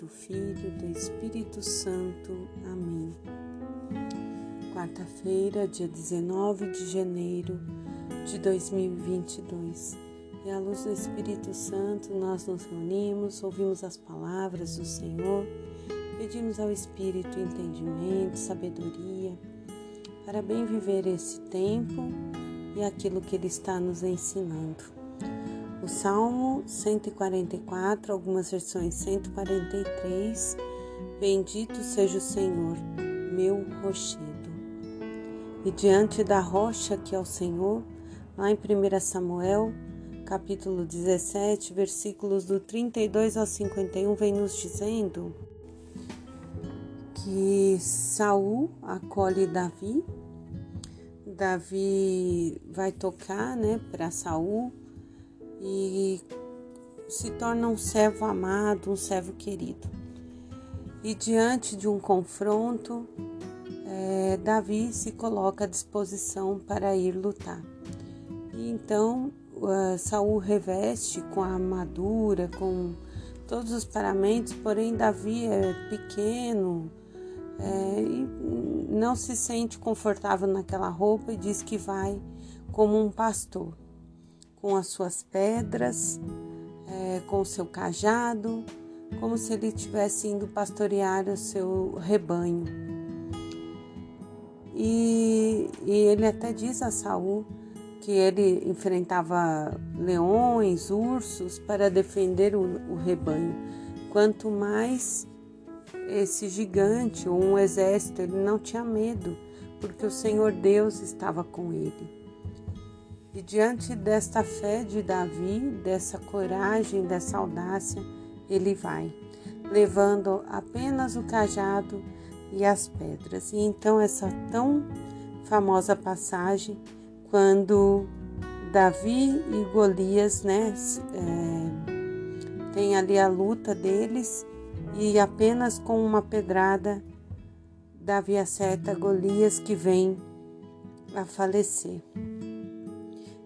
do Filho, do Espírito Santo. Amém. Quarta-feira, dia 19 de janeiro de 2022. E à luz do Espírito Santo, nós nos reunimos, ouvimos as palavras do Senhor, pedimos ao Espírito entendimento, sabedoria, para bem viver esse tempo e aquilo que Ele está nos ensinando. O Salmo 144, algumas versões 143, Bendito seja o Senhor, meu rochedo. E diante da rocha que é o Senhor, lá em 1 Samuel, capítulo 17, versículos do 32 ao 51, vem nos dizendo que Saul acolhe Davi. Davi vai tocar, né, para Saul e se torna um servo amado, um servo querido. E diante de um confronto, é, Davi se coloca à disposição para ir lutar. E então uh, Saul reveste com a armadura, com todos os paramentos, porém Davi é pequeno é, e não se sente confortável naquela roupa e diz que vai como um pastor com as suas pedras, é, com o seu cajado, como se ele estivesse indo pastorear o seu rebanho. E, e ele até diz a Saul que ele enfrentava leões, ursos para defender o, o rebanho. Quanto mais esse gigante ou um exército, ele não tinha medo, porque o Senhor Deus estava com ele. E diante desta fé de Davi, dessa coragem, dessa audácia, ele vai, levando apenas o cajado e as pedras. E então essa tão famosa passagem, quando Davi e Golias, né, é, tem ali a luta deles e apenas com uma pedrada Davi acerta Golias que vem a falecer.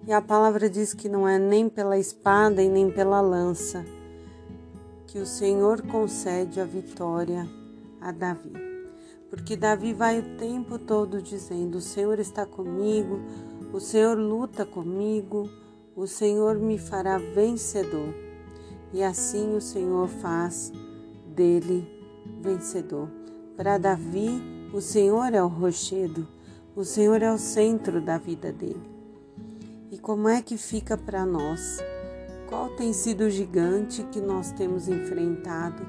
E a palavra diz que não é nem pela espada e nem pela lança que o Senhor concede a vitória a Davi. Porque Davi vai o tempo todo dizendo: O Senhor está comigo, o Senhor luta comigo, o Senhor me fará vencedor. E assim o Senhor faz dele vencedor. Para Davi, o Senhor é o rochedo, o Senhor é o centro da vida dele. E como é que fica para nós? Qual tem sido o gigante que nós temos enfrentado?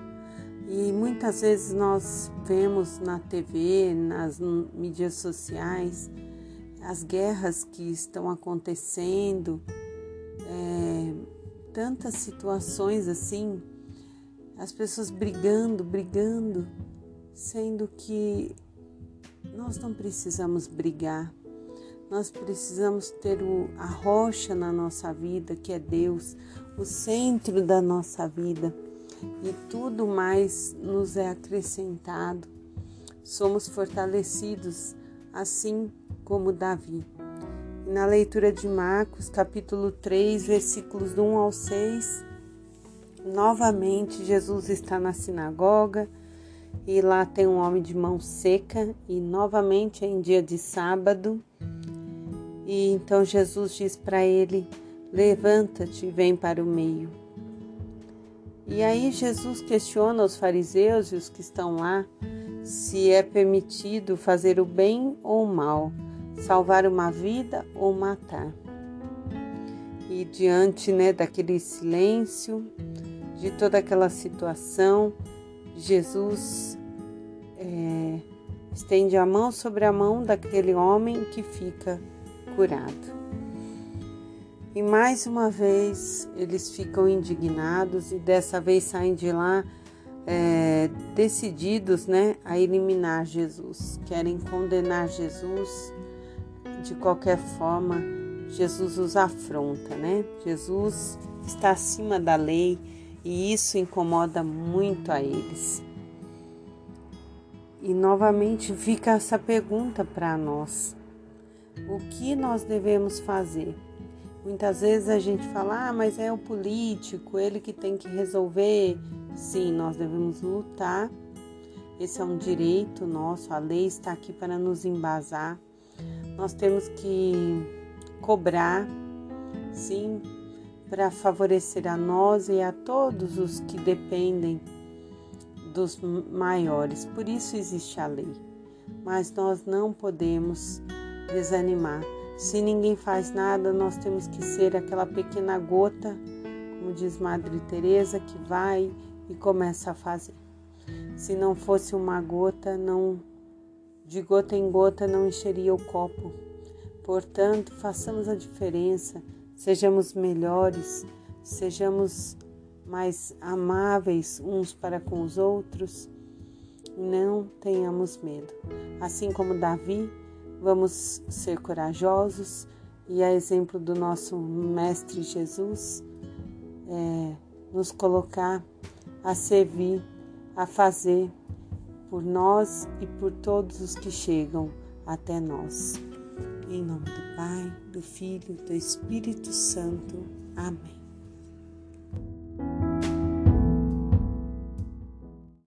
E muitas vezes nós vemos na TV, nas mídias sociais, as guerras que estão acontecendo, é, tantas situações assim, as pessoas brigando, brigando, sendo que nós não precisamos brigar nós precisamos ter o, a rocha na nossa vida, que é Deus, o centro da nossa vida, e tudo mais nos é acrescentado. Somos fortalecidos, assim como Davi. E na leitura de Marcos, capítulo 3, versículos do 1 ao 6, novamente Jesus está na sinagoga e lá tem um homem de mão seca, e novamente é em dia de sábado. E então Jesus diz para ele: Levanta-te e vem para o meio. E aí Jesus questiona os fariseus e os que estão lá se é permitido fazer o bem ou o mal, salvar uma vida ou matar. E diante né, daquele silêncio, de toda aquela situação, Jesus é, estende a mão sobre a mão daquele homem que fica curado. E mais uma vez eles ficam indignados e dessa vez saem de lá é, decididos né, a eliminar Jesus, querem condenar Jesus de qualquer forma. Jesus os afronta, né? Jesus está acima da lei e isso incomoda muito a eles. E novamente fica essa pergunta para nós: o que nós devemos fazer. Muitas vezes a gente fala, ah, mas é o político, ele que tem que resolver Sim, nós devemos lutar. Esse é um direito nosso, a lei está aqui para nos embasar. Nós temos que cobrar, sim, para favorecer a nós e a todos os que dependem dos maiores. Por isso existe a lei. Mas nós não podemos desanimar. Se ninguém faz nada, nós temos que ser aquela pequena gota, como diz Madre Teresa, que vai e começa a fazer. Se não fosse uma gota, não de gota em gota não encheria o copo. Portanto, façamos a diferença, sejamos melhores, sejamos mais amáveis uns para com os outros. Não tenhamos medo. Assim como Davi, vamos ser corajosos e, a exemplo do nosso Mestre Jesus, é, nos colocar a servir, a fazer por nós e por todos os que chegam até nós. Em nome do Pai, do Filho do Espírito Santo. Amém.